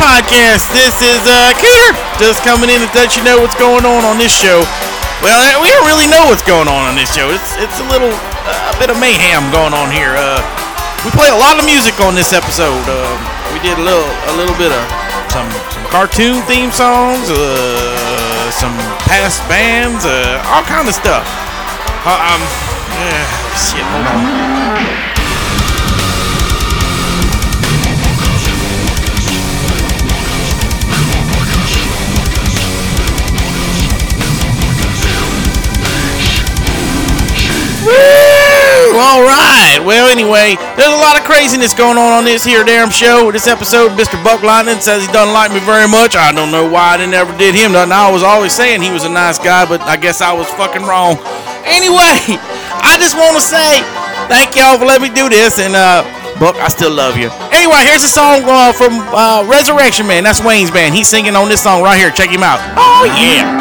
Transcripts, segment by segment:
podcast. This is uh, Cooter just coming in to let you know what's going on on this show. Well, we don't really know what's going on on this show. It's it's a little uh, a bit of mayhem going on here. Uh, we play a lot of music on this episode. Uh, we did a little a little bit of some some cartoon theme songs, uh, some past bands, uh, all kind of stuff. Uh, um, yeah, shit. Hold on. All right. Well, anyway, there's a lot of craziness going on on this here damn show. This episode, Mr. Buck Lightning says he doesn't like me very much. I don't know why I never did him nothing. I was always saying he was a nice guy, but I guess I was fucking wrong. Anyway, I just want to say thank y'all for letting me do this, and uh, Buck, I still love you. Anyway, here's a song uh, from uh, Resurrection Man. That's Wayne's band. He's singing on this song right here. Check him out. Oh yeah.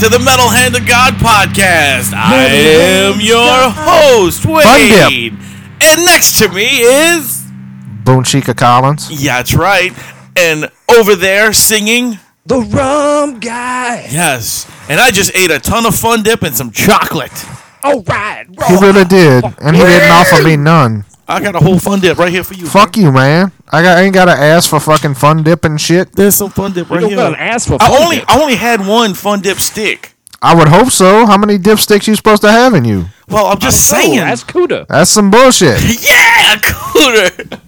To the Metal Hand of God podcast. I am your host, Wade. And next to me is. Boone Chica Collins. Yeah, that's right. And over there singing. The rum guy. Yes. And I just ate a ton of fun dip and some chocolate. All right. He really did, and he didn't offer me none. I got a whole fun dip right here for you. Fuck you, man. I got I ain't got to ask for fucking fun dip and shit. There's some fun dip right You don't here. gotta ask for I only dip. I only had one fun dip stick. I would hope so. How many dipsticks you supposed to have in you? Well, I'm just saying. that's Cooter. That's some bullshit. yeah, Cooter.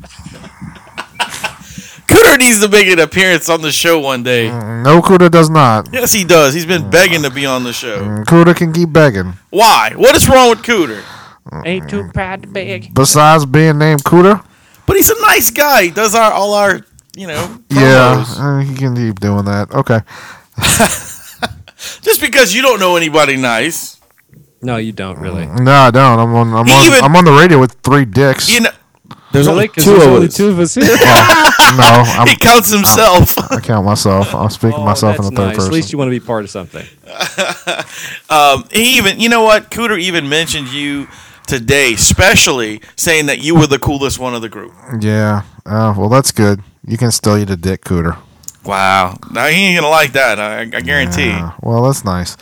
Cooter needs to make an appearance on the show one day. Mm, no, Cooter does not. Yes, he does. He's been begging mm. to be on the show. Mm, Cooter can keep begging. Why? What is wrong with Cooter? Ain't too proud to beg. Besides being named Cooter, But he's a nice guy. He does our all our, you know, yeah, promos. uh, he can keep doing that. Okay. Just because you don't know anybody nice, No, you don't really. No, I don't. I'm on. I'm He on. even- I'm on the radio with three dicks. you know. There's Really? only 'Cause two there's of only us. two of us here. no, I'm, He counts himself. I count myself. I'm speaking Oh, myself in that's the third nice. person. At least you want to be part of something. Um, he even, you know what? Cooter even mentioned you today, especially saying that you were the coolest one of the group. yeah. Uh, well, that's good. You can still eat a dick, Cooter. Wow. Now he ain't gonna like that. I, I guarantee. Uh, well, that's nice.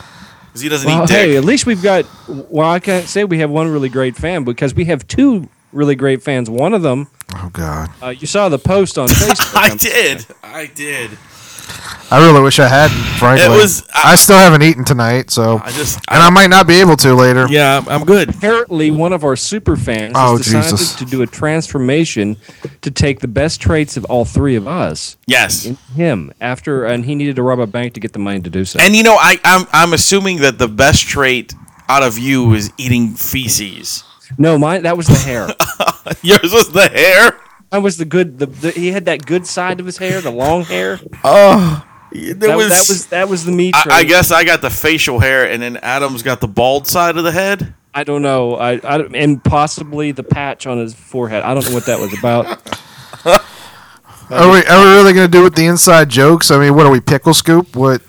'Cause he doesn't Well, eat dick. hey, at least we've got. Well, I can't say we have one really great fan because we have two really great fans. One of them, Oh God. uh, you saw the post on Facebook. I I'm- did. I did. I really wish I hadn't. Frankly, It was- I, I- still haven't eaten tonight, so I just. and I might not be able to later. yeah, I'm- I'm good. Apparently, one of our super fans Oh, has decided Jesus. to do a transformation to take the best traits of all three of us Yes. in him after, and he needed to rob a bank to get the money to do so. And you know, I, I'm I'm assuming that the best trait out of you is eating feces. no, mine that was the hair. Yours was the hair. That was the good. The, the he had that good side of his hair, the long hair. Oh, there That, was. that was that was the meat. I, I guess I got the facial hair, and then Adam's got the bald side of the head. I don't know. I, I and possibly the patch on his forehead. I don't know what that was about. Are we are we really gonna do with the inside jokes? I mean, what are we pickle scoop? What?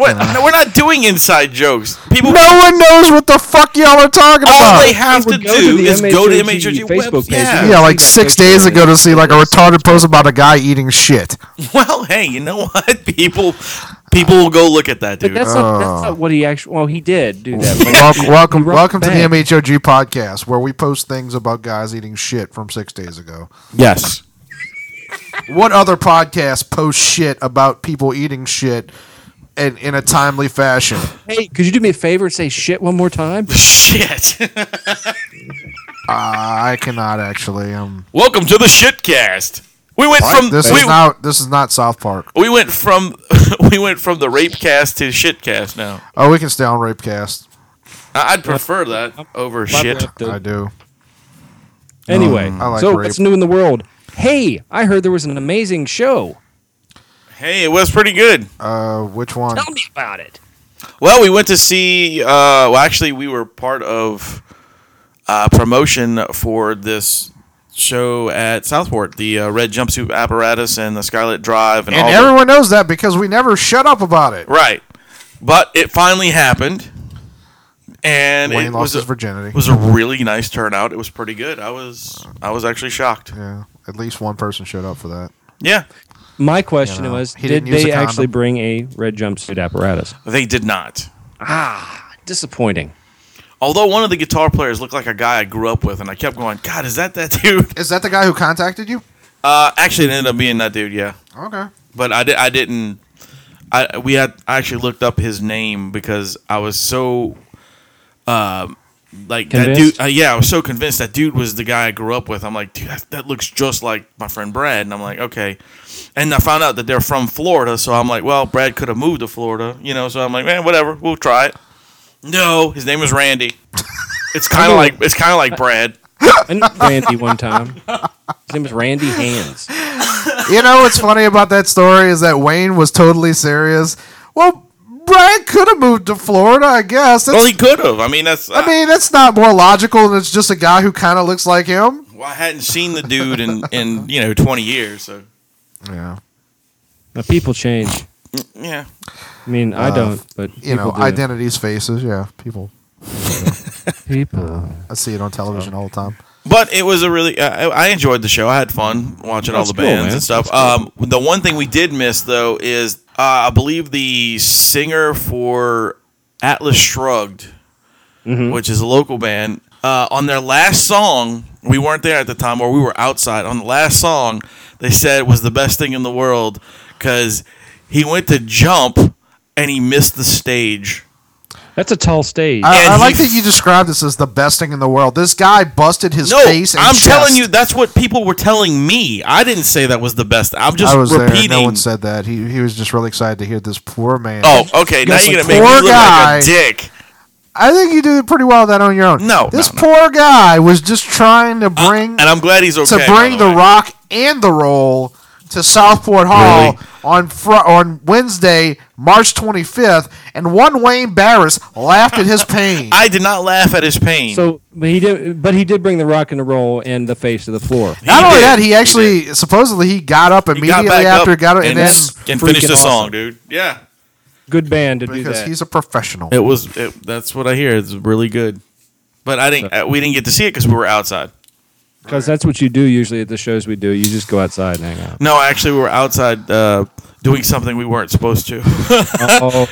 What? No, we're not doing inside jokes. People. No one knows what the fuck y'all are talking All about. All they have to go do to the is go to MHOG MHOG Facebook web- page. Yeah. yeah, like six days ago to see like a retarded post about a guy eating shit. Well, hey, you know what? People, people will go look at that, But dude. that's not, that's oh. not what he actually. Well, he did do that. but welcome, welcome, welcome to the bank. MHOG podcast, where we post things about guys eating shit from six days ago. yes. What other podcast posts shit about people eating shit in, in a timely fashion? Hey, could you do me a favor and say shit one more time? Shit. Uh, I cannot actually. Um, Welcome to the shitcast. We went from this we, is not this is not South Park. we went from we went from the rape cast to shitcast now. Oh, we can stay on Rapecast. I- I'd prefer that over shit. I do. Anyway, I like so rape. what's new in the world? Hey, I heard there was an amazing show. Hey, it was pretty good. Uh, which one? Tell me about it. Well, we went to see. Uh, well, actually, we were part of uh, promotion for this show at Southport, the uh, red jumpsuit apparatus and the Skylit Drive, and, And all the- everyone knows that because we never shut up about it. right. But it finally happened, and Wayne it lost was his a, virginity. was a really nice turnout. It was pretty good. I was I was actually shocked. Yeah, at least one person showed up for that. Yeah, My question You know, was: Did they actually bring a red jumpsuit apparatus? they did not. Ah, disappointing. Although one of the guitar players looked like a guy I grew up with, and I kept going, God, is that that dude? Is that the guy who contacted you? Uh, actually, it ended up being that dude. Yeah. Okay. but I, di- I didn't. I we had I actually looked up his name because I was so, um, like that dude. Uh, yeah, I was so convinced that dude was the guy I grew up with. I'm like, dude, that, that looks just like my friend Brad, and I'm like, okay. And I found out that they're from Florida, so I'm like, well, Brad could have moved to Florida, you know. So I'm like, man, whatever, we'll try it. No, his name is Randy. It's kind of like it's kind of like Brad. I knew Randy one time. His name was Randy Hands. You know what's funny about that story is that Wayne was totally serious. Well, Brad could have moved to Florida, I guess. That's, Well, he could have. I mean, that's. I mean, that's not more logical than it's just a guy who kind of looks like him. well, I hadn't seen the dude in in you know 20 years, so Yeah. Now, people change. yeah. I mean, I don't, but You know, people do. identities, faces. Yeah, people. people. I see it on television all the time. But it was a really. I I enjoyed the show. I had fun watching all the cool, bands man. and stuff. That's Um, the one thing we did miss though is uh, I believe the singer for Atlas Shrugged, Mm-hmm. which is a local band. Uh, on their last song, we weren't there at the time, or we were outside. On the last song, they said it was the best thing in the world because he went to jump and he missed the stage. That's a tall stage. I, I like that you described this as the best thing in the world. This guy busted his No, face. And I'm chest. telling you, that's what people were telling me. I didn't say that was the best. I'm just I was repeating. there. No one said that. He he was just really excited to hear this poor man. Oh, okay. Now you're a gonna make me look guy. like a dick. I think you did pretty well with that on your own. No, this no, no. poor guy was just trying to uh, bring And I'm glad he's okay. to bring the way. rock and the roll to Southport Hall Really? on fr- on Wednesday, March 25th, and one Wayne Barris laughed at his pain. I did not laugh at his pain. so, but he did. But he did bring the rock and the roll and the face to the floor. He Not only that, he actually supposedly he got up He got immediately after up got up, and, and, then and finished the freaking song, dude. Yeah, Good band to do because that. he's a professional. it was. It, that's what I hear. It's really good. But I didn't. Uh, we didn't get to see it because we were outside. Because that's what you do usually at the shows we do. You just go outside and hang out. No, actually, we were outside uh, doing something we weren't supposed to. oh,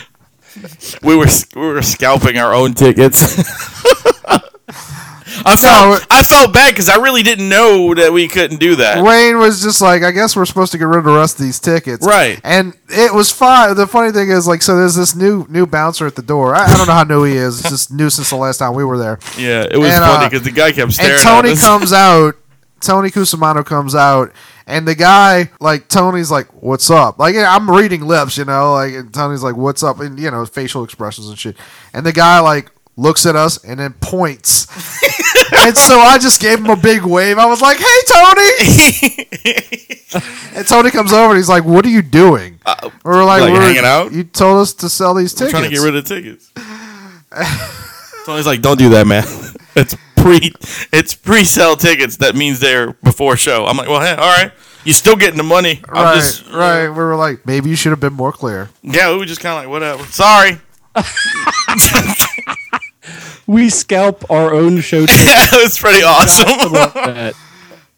we were we were scalping our own tickets. I felt I felt bad because I really didn't know that we couldn't do that. Wayne was just like, I guess we're supposed to get rid of the rest of these tickets, Right. And it was fine. The funny thing is, like, so there's this new new bouncer at the door. I, I don't know how new he is. It's just new since the last time we were there. Yeah, it was And, funny uh, because the guy kept staring and Tony comes out. Tony Cusimano comes out, and the guy, like Tony's, like, "What's up?" Like I'm reading lips, you know. Like and Tony's like, "What's up?" and you know, facial expressions and shit. And the guy like looks at us and then points. and so I just gave him a big wave. I was like, "Hey, Tony!" and Tony comes over and he's like, "What are you doing?" we're like, Uh, like we're, hanging out? You told us to sell these tickets. trying to get rid of tickets. Tony's like, "Don't do that, man. It's pre, it's pre-sale tickets. That means they're before show." I'm like, "Well, hey, all right. You still getting the money? I'm Right, just right. We were like, maybe you should have been more clear. Yeah, we were just kind of like, whatever. Sorry. We scalp our own show. tickets. Yeah, it was pretty awesome. Love that.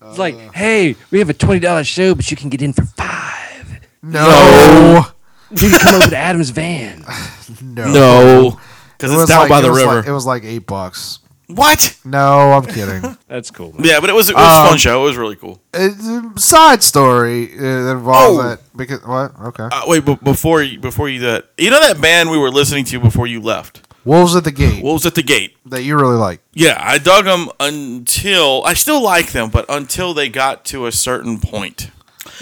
It's like, hey, we have a twenty dollars show, but you can get in for five. No. You can come over to Adam's van. No. no, because It it's was down like- by the was river. Like, it was like eight bucks. what? No, I'm kidding. That's cool. Yeah, but it was it was a Um, fun show. It was really cool. It's a side story uh, that involves Oh. that because what? Okay. Uh, wait, but before you before you that, you know that band we were listening to before you left, Wolves at the gate Wolves at the Gate. that you really like. Yeah, I dug them until I still like them, but until they got to a certain point.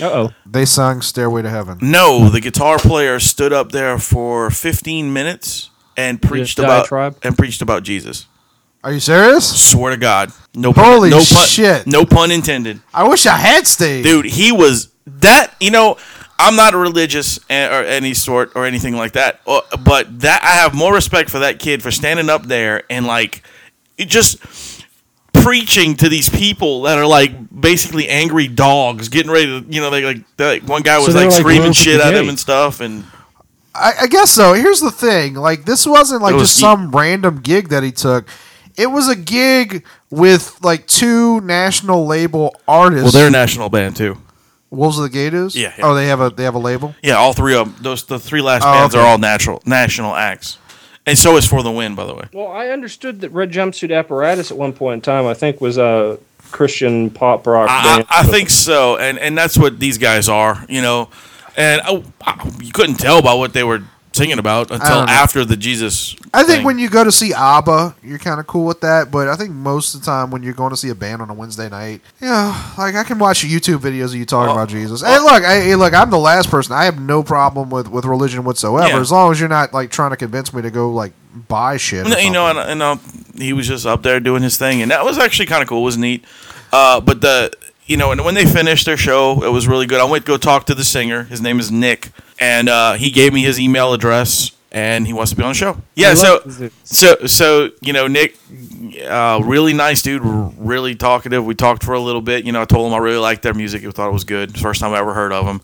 Uh oh. They sung "Stairway to Heaven." No, the guitar player stood up there for 15 minutes and preached about diatribe? and preached about Jesus. Are you serious? Swear to God, no pun, Holy no pun, shit. no pun intended, I wish I had stayed. dude. He was that. You know, I'm not religious or any sort or anything like that, uh, but that I have more respect for that kid for standing up there and like just preaching to these people that are like basically angry dogs getting ready to you know they like, like one guy was they're like, like screaming Wolves at shit at him and stuff and I, I guess so. Here's the thing: like this wasn't like was just e- some random gig that he took. It was a gig with like two national label artists. well they're a national band too Wolves at the Gate is. Yeah, yeah. Oh, they have a they have a label. yeah all three of them those the three last Oh, bands okay. are all natural national acts and so is for the win by the way Well, I understood that Red Jumpsuit Apparatus at one point in time, I think, was a Christian pop rock I, band. I, I think so, and and that's what these guys are, you know. And oh, I- you couldn't tell by what they were singing about until after the Jesus. I think thing. when you go to see ABBA, you're kind of cool with that. But I think most of the time when you're going to see a band on a Wednesday night, yeah, like I can watch YouTube videos of you talking Oh, about Jesus. Hey, look, I, hey, look, I'm the last person. I have no problem with with religion whatsoever, Yeah. as long as you're not like trying to convince me to go like buy shit. No, you know, and, and uh, he was just up there doing his thing, and that was actually kind of cool. It was neat. Uh, but the you know, and when they finished their show, it was really good. I went to go talk to the singer. His name is Nick, and uh, he gave me his email address, and he wants to be on the show. Yeah, so so so you know, Nick, uh, really nice dude, really talkative. We talked for a little bit. You know, I told him I really liked their music. I thought it was good. First time I ever heard of them.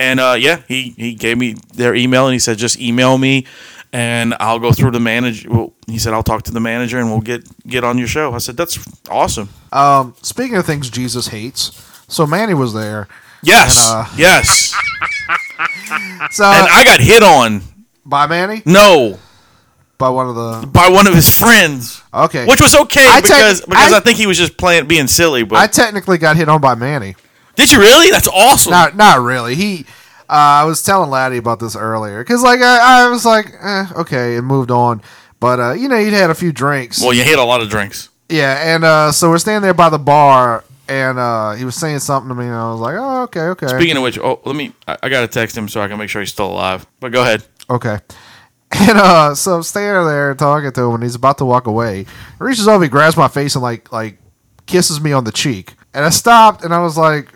And uh, yeah, he, he gave me their email and he said, just email me and I'll go through the manager. Well, he said, I'll talk to the manager and we'll get, get on your show. I said, that's awesome. Um, speaking of things Jesus hates, so Manny was there. Yes. And, uh, yes. So And I got hit on. by Manny, No. by one of the By one of his friends. okay. Which was okay I because because I, I- think he was just playing being silly. But I technically got hit on by Manny. did you really? That's awesome. Not not really. He. Uh, I was telling Laddie about this earlier because like I, I was like eh, okay and moved on, But uh, you know, he'd had a few drinks. Well, you had a lot of drinks. Yeah, and uh, so we're standing there by the bar, and uh, he was saying something to me, and I was like, "Oh, okay, okay, Speaking of which, oh, let me. I, I gotta text him so I can make sure he's still alive. But go ahead. okay." And uh, so I'm standing there talking to him, and he's about to walk away. He reaches over, he grabs my face, and like like kisses me on the cheek. And I stopped, and I was like,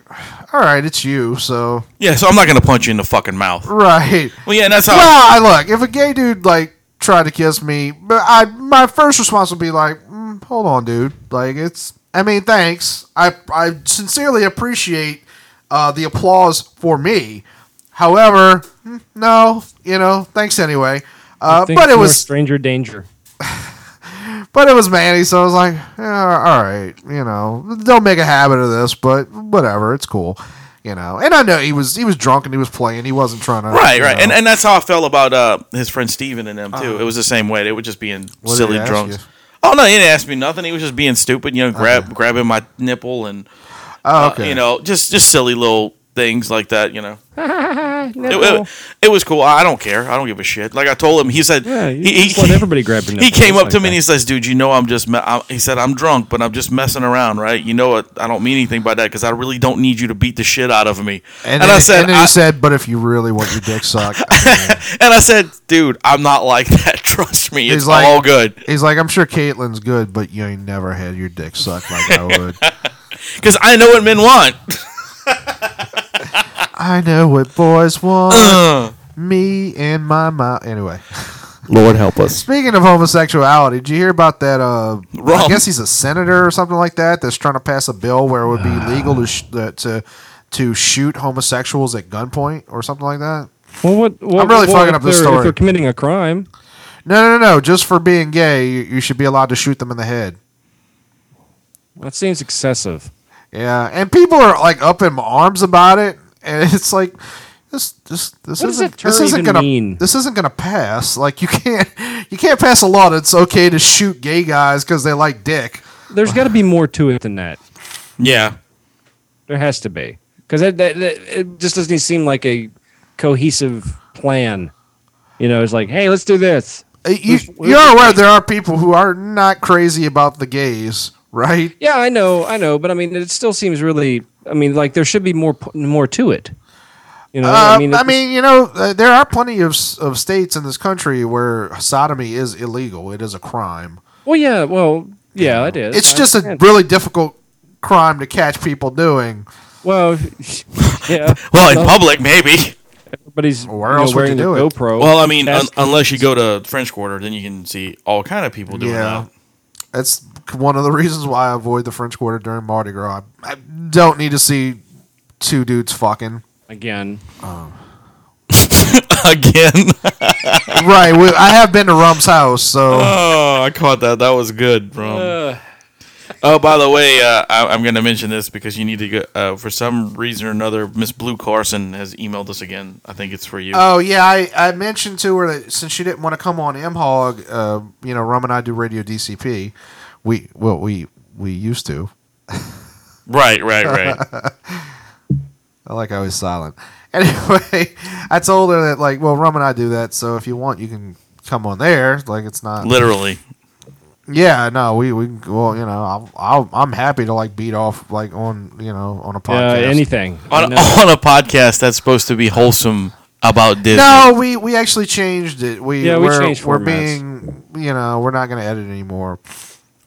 "All right, it's you." So Yeah, so I'm not gonna punch you in the fucking mouth. right. Well, yeah, and that's how. Well, I look if a gay dude like tried to kiss me, but I my first response would be like, mm, "Hold on, dude. Like it's. I mean, thanks. I I sincerely appreciate uh, the applause for me. However, mm, no, you know, thanks anyway. Uh, but it was stranger danger. but it was Manny, so I was like, yeah, all right, you know, don't make a habit of this, but whatever, it's cool." You know, and I know he was he was drunk and he was playing. He wasn't trying to Right, right, know. and and that's how I felt about uh his friend Steven and them too. it was the same way. They were just being silly he drunks. you? Oh no, he didn't ask me nothing. He was just being stupid. You know, grab grabbing my nipple and oh, uh, you know just just silly little things like that. You know, it, it, it was cool. I don't care. I don't give a shit. Like I told him, he said Yeah, you he, let everybody grab your He came just up to like me and he says, "Dude, you know I'm just." Me-. I, he said, "I'm drunk, but I'm just messing around, right? You know what? I don't mean anything by that because I really don't need you to beat the shit out of me." And, And, then, I said, and then I- he said, "But if you really want your dick sucked, I mean," and I said, "Dude, I'm not like that. Trust me, it's He's like- all good." he's like, "I'm sure Caitlin's good, but you ain't never had your dick sucked like I would." Because I know what men want. I know what boys want. Uh. Me and my mouth. Anyway, Lord help us. speaking of homosexuality, did you hear about that? Uh, I Rum. guess he's a senator or something like that. That's trying to pass a bill where it would be legal to sh- uh, to to shoot homosexuals at gunpoint or something like that. Well, what, what, I'm really what fucking if up this they're- story. If they're committing a crime, No, no, no, no. Just for being gay, you, you should be allowed to shoot them in the head. that seems excessive. Yeah, and people are like up in arms about it, and it's like this, this, this What does isn't, this isn't gonna, mean? this isn't gonna pass. Like you can't, you can't pass a law that's okay to shoot gay guys because they like dick. There's got to be more to it than that. Yeah, There has to be because that, that, that- it just doesn't seem like a cohesive plan. You know, it's like, hey, let's do this. Uh, You, you're aware there are people who are not crazy about the gays, right? Yeah, I know, I know, but I mean, it still seems really. I mean, like there should be more more to it. You know, Uh, I I mean, mean, you know, uh, there are plenty of of states in this country where sodomy is illegal. It is a crime. well, yeah, well, yeah, it is. It's I just a really difficult crime to catch people doing. well, yeah. well, in public maybe. everybody's Where you know, else would wearing you the do it? Well, I mean, un- unless you go to French Quarter, then you can see all kind of people doing Yeah. that. That's one of the reasons why I avoid the French Quarter during Mardi Gras. I, I don't need to see two dudes fucking. again. Again. right. We, I have been to Rum's house, so oh, I caught that. That was good, bro. Uh, Oh, by the way, uh, I, I'm going to mention this because you need to go. Uh, for some reason or another, Miss Blue Carson has emailed us again. I think it's for you. Oh yeah, I, I mentioned to her that since she didn't want to come on MHOG, uh, you know, Rum and I do Radio DCP. We well we we used to. right, right, right. I like I was silent. Anyway, I told her that like, well, Rum and I do that, so if you want, you can come on there. Like it's not. Literally. Yeah, no, we we well, you know, I'll, I'll I'm happy to like beat off like on you know on a uh, podcast. anything. On, on a podcast that's supposed to be wholesome about Disney. No, we we actually changed it. We Yeah, we we're, changed we're being you know we're not going to edit anymore.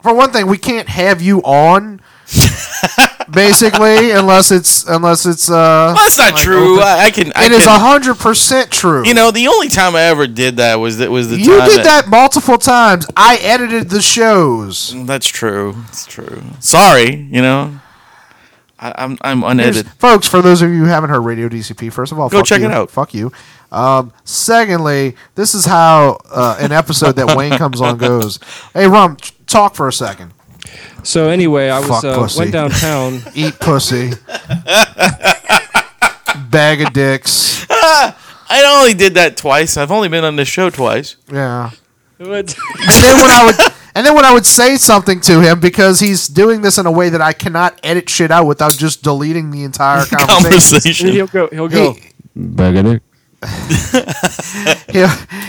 For one thing, we can't have you on. basically, unless it's unless it's uh. Well, that's not like true. I, I can. I It is can- hundred percent true. You know, the only time I ever did that was that was the time you did that multiple times. I edited the shows. That's true. It's true. Sorry, you know. I, I'm I'm Here's- unedited. folks, for those of you who haven't heard Radio DCP, first of all, Go check you. it out. Fuck you. Um, secondly, this is how uh, an episode that Wayne comes on goes. Hey, Rum, talk for a second. So anyway, I was Fuck uh, pussy. went downtown. Eat pussy. Bag of dicks. I only did that twice. I've only been on this show twice. Yeah. What? And then when I would. And then when I would say something to him, because he's doing this in a way that I cannot edit shit out without just deleting the entire conversation. Conversation. he'll go. He'll go. He, he,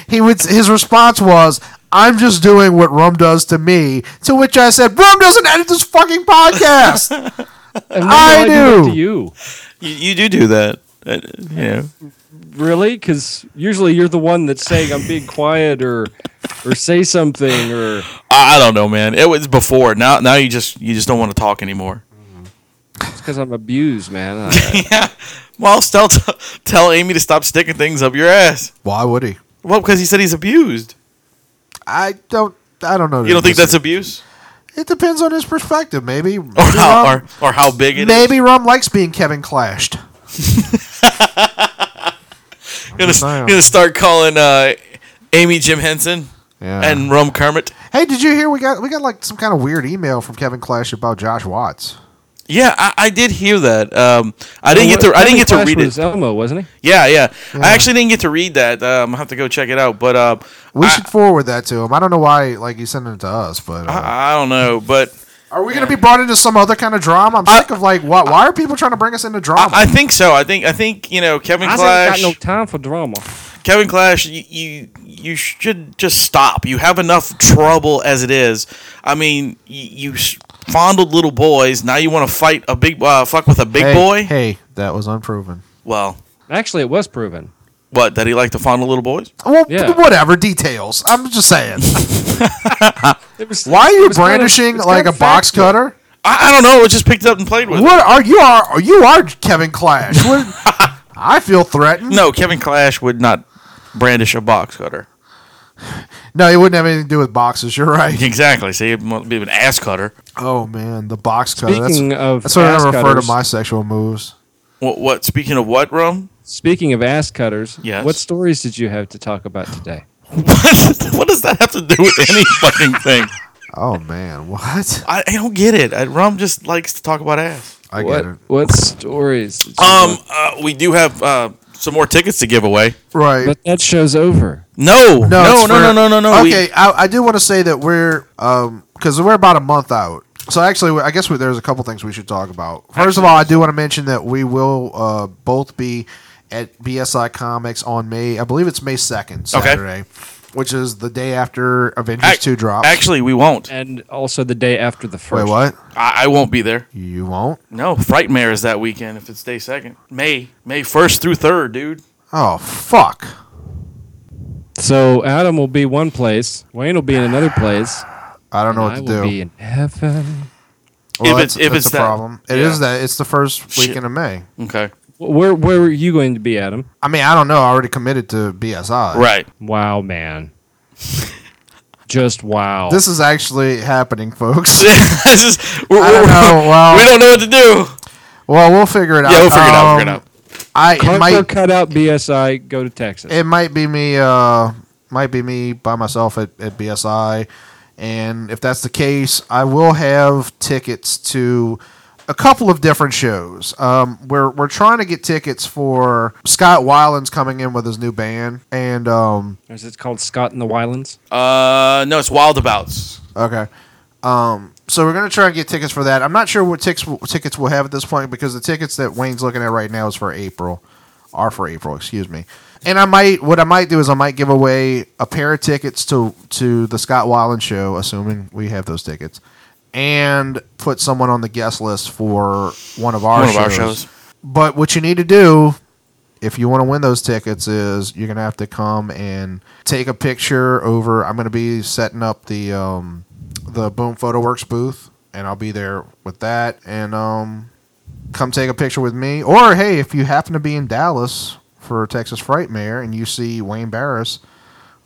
he would his response was I'm just doing what Rum does to me. To which I said, Rum doesn't edit this fucking podcast. And when I do that do. to you. You, you do do that. Uh, you know. Really? Because usually you're the one that's saying I'm being quiet or or say something or I, I don't know, man. It was before. Now, now you just you just don't want to talk anymore. it's because I'm abused, man. I- yeah. Well, tell tell Amy to stop sticking things up your ass. Why would he? Well, because he said he's abused. I don't. I don't know. You don't think that's abuse, It depends on his perspective. Maybe. or maybe how Rum, or, or how big it is? maybe Rum likes being Kevin clashed. Gonna, gonna start calling uh, Amy Jim Henson Yeah. and Rum Kermit. hey, did you hear we got we got like some kind of weird email from Kevin Clash about Josh Watts? Yeah, I, I did hear that. Um, I didn't get to. I didn't get to read was it. Elmo, wasn't he? Yeah, yeah, I actually didn't get to read that. Um, I have to go check it out. But uh, We I, should forward that to him. I don't know why like he's sending it to us, but uh, I, I don't know, but are we going to be brought into some other kind of drama? I'm sick of like what? Why are people trying to bring us into drama? I, I think so. I think I think you know Kevin I Clash. got no time for drama. Kevin Clash, you, you you should just stop. You have enough trouble as it is. I mean, you, you s- fondled little boys. Now you want to fight a big uh, fuck with a big hey, boy. Hey, that was unproven. Well, Actually, it was proven. what? That he liked to fondle little boys? Well, Yeah. whatever details. I'm just saying. Was, Why are you was kinda- brandishing like a kinda box factual. cutter? I, I don't know. It just picked it up and played with. it. What are you are you are Kevin Clash? What, I feel threatened. No, Kevin Clash would not brandish a box cutter. No, it wouldn't have anything to do with boxes. You're right. Exactly. See, it might be an ass cutter. Oh man, the box cutter. Speaking that's, of that's what I refer cutters, to my sexual moves. What? What? Speaking of what, Rum? speaking of ass cutters, Yes. what stories did you have to talk about today? What? what does that have to do with any fucking thing? Oh man, what? I, I don't get it. I, Rum just likes to talk about ass. I what get it. what stories? did you Um, uh, we do have uh, some more tickets to give away. Right. but that show's over. No, no, no, no, for- no, no, no, no. We- Okay, I, I do want to say that we're um because we're about a month out. So actually, I guess we, there's a couple things we should talk about. First of all, I do want to mention that we will uh, both be at BSI Comics on May. I believe it's May second, Okay. Saturday, which is the day after Avengers Ac- Two drops. Actually, we won't. And also the day after the first. wait, what? I, I won't be there. You won't? No, Frightmare is that weekend. If it's day second, May May first through third, dude. Oh fuck! So Adam will be one place, Wayne will be in another place, I don't know and I what to will do. be in heaven. Well, If it's- that's- if that's it's the that- problem. It is yeah. that it's the first Shit. weekend of May. Okay, Where where are you going to be, Adam? I mean, I don't know. I already committed to BSI. right. Wow, man. Just wow. This is actually happening, folks. this is we're, I don't we're- know. Well, we don't know what to do. Well, we'll figure it out. Yeah, we'll figure it out. We'll figure it Um, out. I it Cut, might cut out BSI, go to Texas. it might be me uh might be me by myself at, at BSI and if that's the case, I will have tickets to a couple of different shows. Um, we're we're trying to get tickets for Scott Weiland's coming in with his new band, and um, Is it called Scott and the Wylands? Uh, no, it's Wildabouts. Okay. Um, so we're gonna try and get tickets for that. I'm not sure what tickets tickets we'll have at this point because the tickets that Wayne's looking at right now is for April, are for April. Excuse me. And I might what I might do is I might give away a pair of tickets to to the Scott Weiland show, assuming we have those tickets, and put someone on the guest list for one of our One of shows. our shows. But what you need to do if you want to win those tickets is you're gonna have to come and take a picture over i'm gonna be setting up the um the boom photo works booth and i'll be there with that and um come take a picture with me or hey if you happen to be in dallas for texas frightmare and you see wayne barris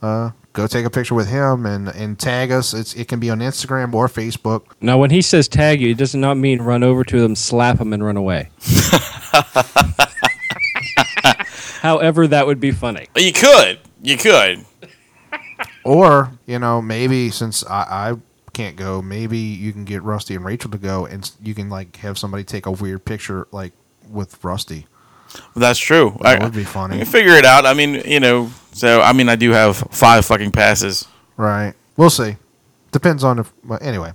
uh go take a picture with him and and tag us it's it can be on instagram or facebook Now, when he says tag you, it does not mean run over to them, slap them, and run away. However, that would be funny. You could. You could. Or, you know, maybe since I, I can't go, maybe you can get Rusty and Rachel to go and you can, like, have somebody take a weird picture, like, with Rusty. That's true. That I- would be funny. Can figure it out. I mean, you know. So I mean, I do have five fucking passes. Right. We'll see. Depends on if. Well, anyway.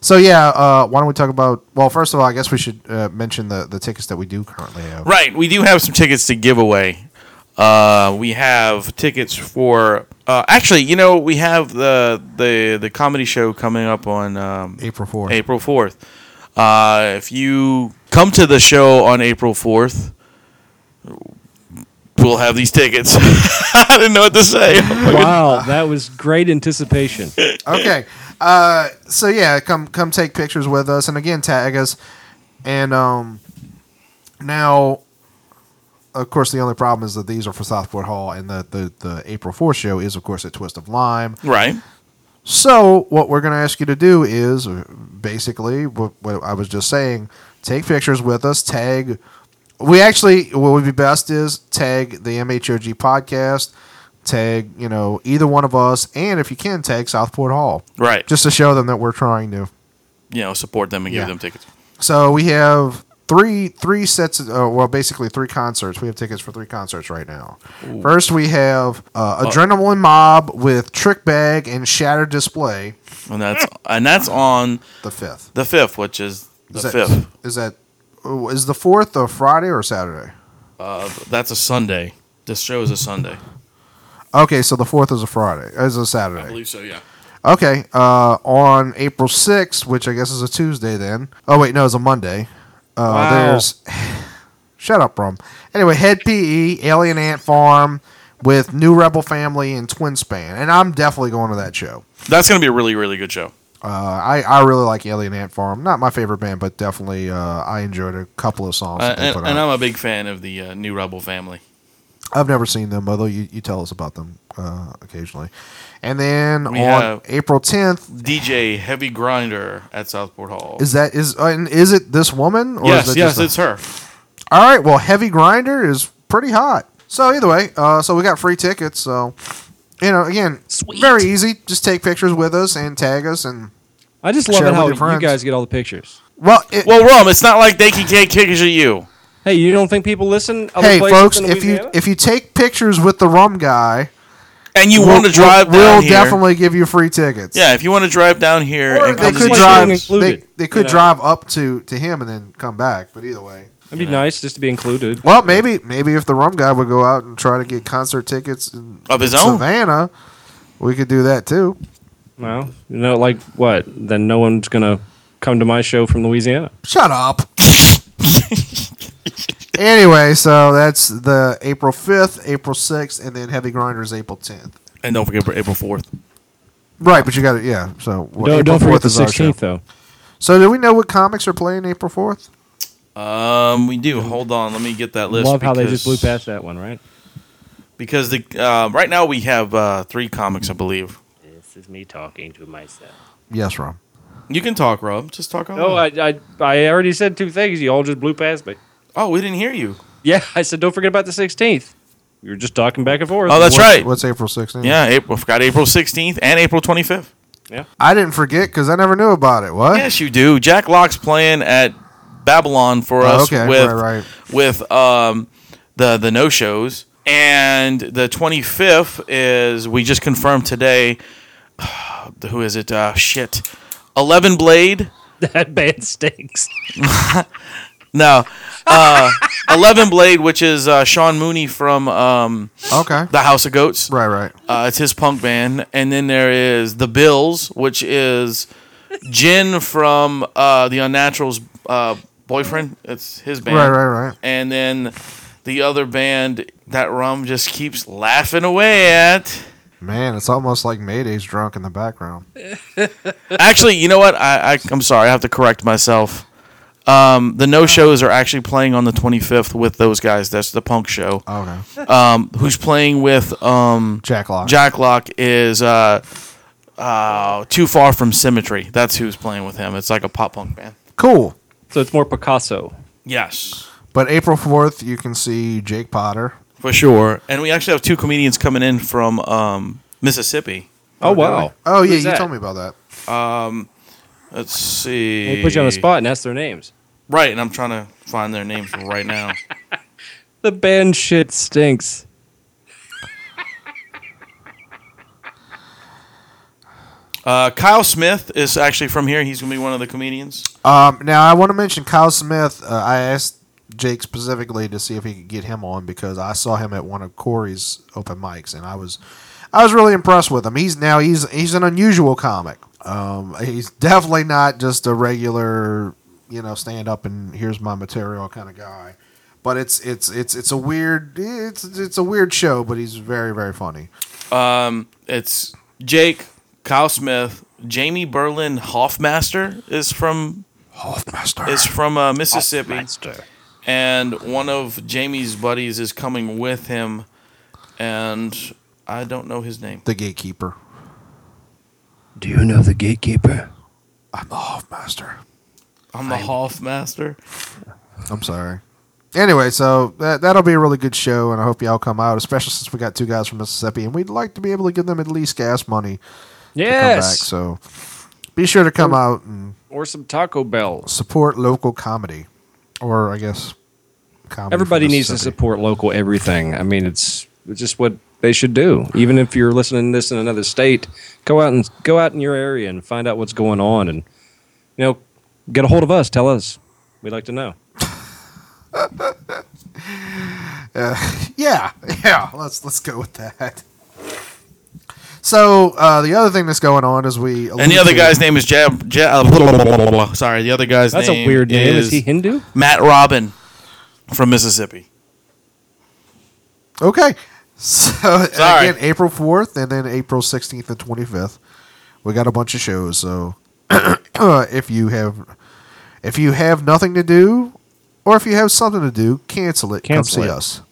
So, yeah, uh, why don't we talk about. Well, first of all, I guess we should uh, mention the, the tickets that we do currently have. Right. We do have some tickets to give away. Uh, we have tickets for Uh, actually, you know, we have the the the comedy show coming up on um, April fourth. April fourth. Uh, if you come to the show on April fourth, we'll have these tickets. I didn't know what to say. Wow, that was great anticipation. okay. Uh, so yeah, come come take pictures with us, and again tag us. And um, now, of course, the only problem is that these are for Southport Hall, and the the, the April fourth show is, of course, at Twist of Lime. right. So what we're going to ask you to do is uh, basically what, what I was just saying: take pictures with us. Tag. We actually what would be best is tag the MHOG podcast. Tag you know either one of us, and if you can, tag Southport Hall Right. just to show them that we're trying to. you know, support them and give them tickets. So we have three three sets. Of, uh, well, basically three concerts. We have tickets for three concerts right now. First, we have uh, Adrenaline Mob with Trick Bag and Shattered Display. And that's and that's on The fifth. the fifth, which is the Is that, fifth. Is that is the fourth a Friday or Saturday? Uh, that's a Sunday. This show is a Sunday. Okay, so the fourth is a Friday. Is a Saturday. I believe so. Yeah. Okay, uh, on April sixth, which I guess is a Tuesday. Then. Oh wait, no, it's a Monday. Uh, Wow. There's. Shut up, Brum. Anyway, Hed PE, Alien Ant Farm, with New Rebel Family and Twin Span, and I'm definitely going to that show. That's gonna be a really really good show. Uh, I I really like Alien Ant Farm. Not my favorite band, but definitely uh, I enjoyed a couple of songs. Uh, and, and. I'm a big fan of the uh, New Rebel family. I've never seen them, although you, you tell us about them uh, occasionally. And then We on April 10th, DJ Heavy Grinder at Southport Hall. is that is uh, and is it this woman? Or yes, yes, it's her. all right. Well, Heavy Grinder is pretty hot. So either way, uh, so we got free tickets. So you know, again, Sweet. very easy. Just take pictures with us and tag us. And I just love Share it how you guys get all the pictures. well, it, Well, Rum, it's not like they can take pictures of you. Hey, you don't think people listen? Other hey, folks, if you if you take pictures with the rum guy, And you we'll- want to drive we'll, down we'll here. definitely give you free tickets. Yeah, if you want to drive down here Or and they come could drive. being shows. included, They, they could you know? drive up to to him and then come back. But either way. It'd be nice just to be included. Well, maybe maybe if the rum guy would go out and try to get concert tickets in Of his in own. Savannah, we could do that too. Well, you know, like what? Then no one's gonna come to my show from Louisiana. Shut up. anyway, so that's the April fifth, April sixth, and then Heavy Grinders April tenth. And don't forget for April 4th. Right, but you got it. Yeah. So well, don't April don't forget 4th the is our show. sixteenth though. So do we know what comics are playing April fourth? Um, we do. Hold on, let me get that list. Love how they just blew past that one, right? Because the uh, right now we have uh, three comics, I believe. This is me talking to myself. Yes, Rob. You can talk, Rob. Just talk. on. Oh, I, I I already said two things. You all just blew past me. oh, we didn't hear you. Yeah, I said don't forget about the sixteenth. We were just talking back and forth. Oh, that's What's- right. What's April sixteenth? Yeah, April. Forgot April 16th and April 25th. Yeah, I didn't forget because I never knew about it. What? Yes, you do. Jak Locke's playing at Babylon for Oh, us okay, with right, right. with um the the no shows, and the 25th is we just confirmed today. Who is it? Uh, shit, Eleven Blade. that band stinks. No, uh, Eleven Blade, which is uh, Sean Mooney from um, Okay. the House of Goats. Right, right. Uh, it's his punk band, and then there is the Bills, which is Jin from uh, the Unnaturals' uh, boyfriend. It's his band. Right, right, right. And then the other band that Rum just keeps laughing away at. Man, it's almost like Mayday's drunk in the background. Actually, you know what? I, I I'm sorry. I have to correct myself. Um, the no shows are actually playing on the 25th with those guys. That's the punk show. Okay. Um, who's playing with um, Jak Locke. Jak Locke is uh, uh, too far from Symmetry. That's who's playing with him. It's like a pop punk band. Cool. So it's more Picasso. Yes, But April 4th, you can see Jake Potter. for sure. And we actually have two comedians coming in from um, Mississippi. Oh wow. Oh, yeah, Who's you that? told me about that. Let's see. They put you on the spot and ask their names. Right, and I'm trying to find their names right now. The band shit stinks. Uh, Kyle Smith is actually from here. He's gonna be one of the comedians. Um, now, I want to mention Kyle Smith. Uh, I asked Jake specifically to see if he could get him on because I saw him at one of Corey's open mics, and I was I was really impressed with him. He's now he's he's an unusual comic. Um, he's definitely not just a regular, you know, stand up and here's my material kind of guy. But it's it's it's it's a weird it's it's a weird show, but he's very very funny. Um, it's Jake, Kyle Smith, Jamie Berlin Hoffmaster is from Hoffmaster. is from uh, Mississippi, Monster. and one of Jamie's buddies is coming with him, and I don't know his name. the gatekeeper. Do you know the gatekeeper? I'm the Hoffmaster. I'm the Hoffmaster. I'm sorry. Anyway, so that that'll be a really good show, and I hope y'all come out, especially since we got two guys from Mississippi, and we'd like to be able to give them at least gas money come back. Yes. So be sure to come out and Or some Taco Bell. support local comedy, or I guess comedy. Everybody needs to support local everything. I mean, it's, it's just what they should do. Even if you're listening to this in another state, go out and go out in your area and find out what's going on, and you know, get a hold of us. Tell us. We'd like to know. Uh, yeah, yeah. Let's let's go with that. So uh, the other thing that's going on is we And the other guy's name is Jab. Jab uh, blah, blah, blah, blah, blah. Sorry, the other guy's That's name a weird name. Is, he Hindu? Matt Robin from Mississippi. Okay. So Sorry. again, April fourth, and then April sixteenth and twenty fifth. We got a bunch of shows. So uh, if you have if you have nothing to do, or if you have something to do, cancel it. Cancel Come see it. us.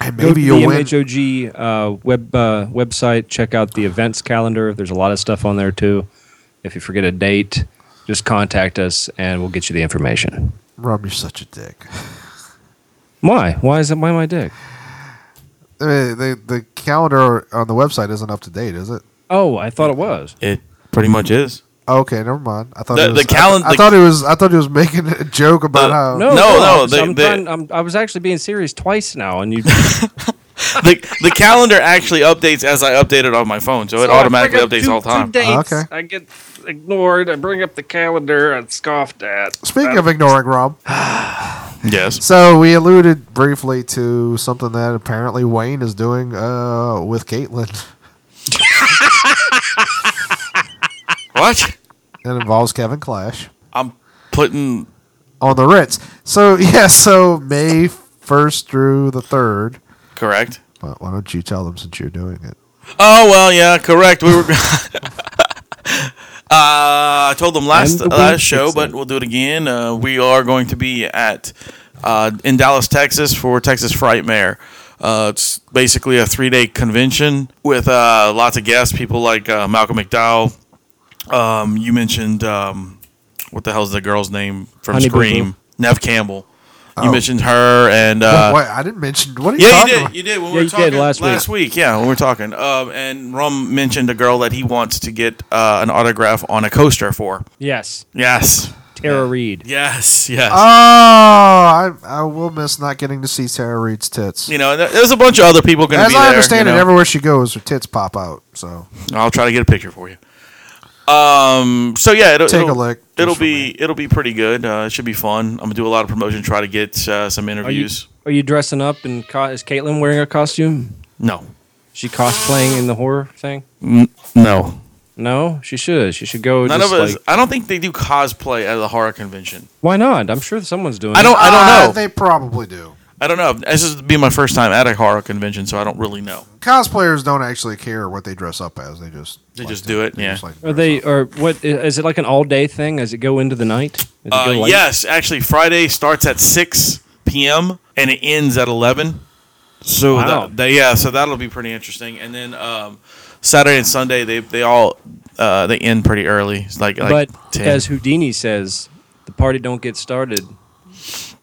And Go maybe to you'll the. MHOG uh, web uh, website. Check out the events calendar. There's a lot of stuff on there too. If you forget a date, just contact us and we'll get you the information. Rob, you're such a dick. Why? Why is it? Why am I dick? Uh, the the calendar on the website isn't up to date, is it? Oh, I thought it was. It pretty much is. Okay, never mind. I thought The- it was, the calen- I, I the- thought it was. I thought he was making a joke about The- how. No, No, no, no, I'm, they- I'm they- trying, I'm, I was actually being serious twice now, and you the The calendar actually updates as I update it on my phone, so it automatically updates all the time. dates. Okay. I get ignored. I bring up the calendar and scoffed at. Speaking of ignoring Rob, Yes. so we alluded briefly to something that apparently Wayne is doing uh, with Caitlyn. What? It involves Kevin Clash I'm putting. on the Ritz. So yeah, so May first through the third. Correct. Well, why don't you tell them since you're doing it? Oh well, yeah, correct. We were. uh, I told them last And the last weed show, kicks but in. we'll do it again. Uh, we are going to be at uh, in Dallas, Texas, for Texas Frightmare. Uh, it's basically a three day convention with uh, lots of guests, people like uh, Malcolm McDowell. Um, you mentioned um, what the hell's the girl's name from Honey Scream? Boo. Neve Campbell. You Oh. mentioned her and uh, Wait, I didn't mention. What are you yeah, you talking did. about? You did when Yeah, we were you did talking last week. last week. Yeah, when we were talking. Um, and Rum mentioned a girl that he wants to get uh, an autograph on a coaster for. Yes, Yes, Tara Reid. yes, yes. Oh, I I will miss not getting to see Tara Reid's tits. you know, th- there's a bunch of other people going to As be I there. understand you it, know. everywhere she goes, her tits pop out. So I'll try to get a picture for you. Um. So yeah, it'll, Take a it'll, look, It'll just for be it'll be pretty good. Uh, it should be fun. I'm gonna do a lot of promotion, try to get uh, some Are you interviews. are you dressing up and co- is Caitlin wearing a costume? No, She cosplaying in the horror thing? N- no. No, she should. She should go. None just of us. like- I don't think they do cosplay at the horror convention. why not? I'm sure someone's doing. I don't. It. I don't Uh, know. They probably do. I don't know. This is be my first time at a horror convention, so I don't really know. Cosplayers don't actually care what they dress up as. They just They like just to- do it, they yeah. like Are they up. or what? i- Is it like an all day thing? Does it go into the night? Uh, yes, actually, Friday starts at six p.m. and it ends at eleven. So Wow. that, that- yeah, so that'll be pretty interesting. And then um, Saturday and Sunday they they all uh, they end pretty early. It's like like but 10. as Houdini says, the party don't get started.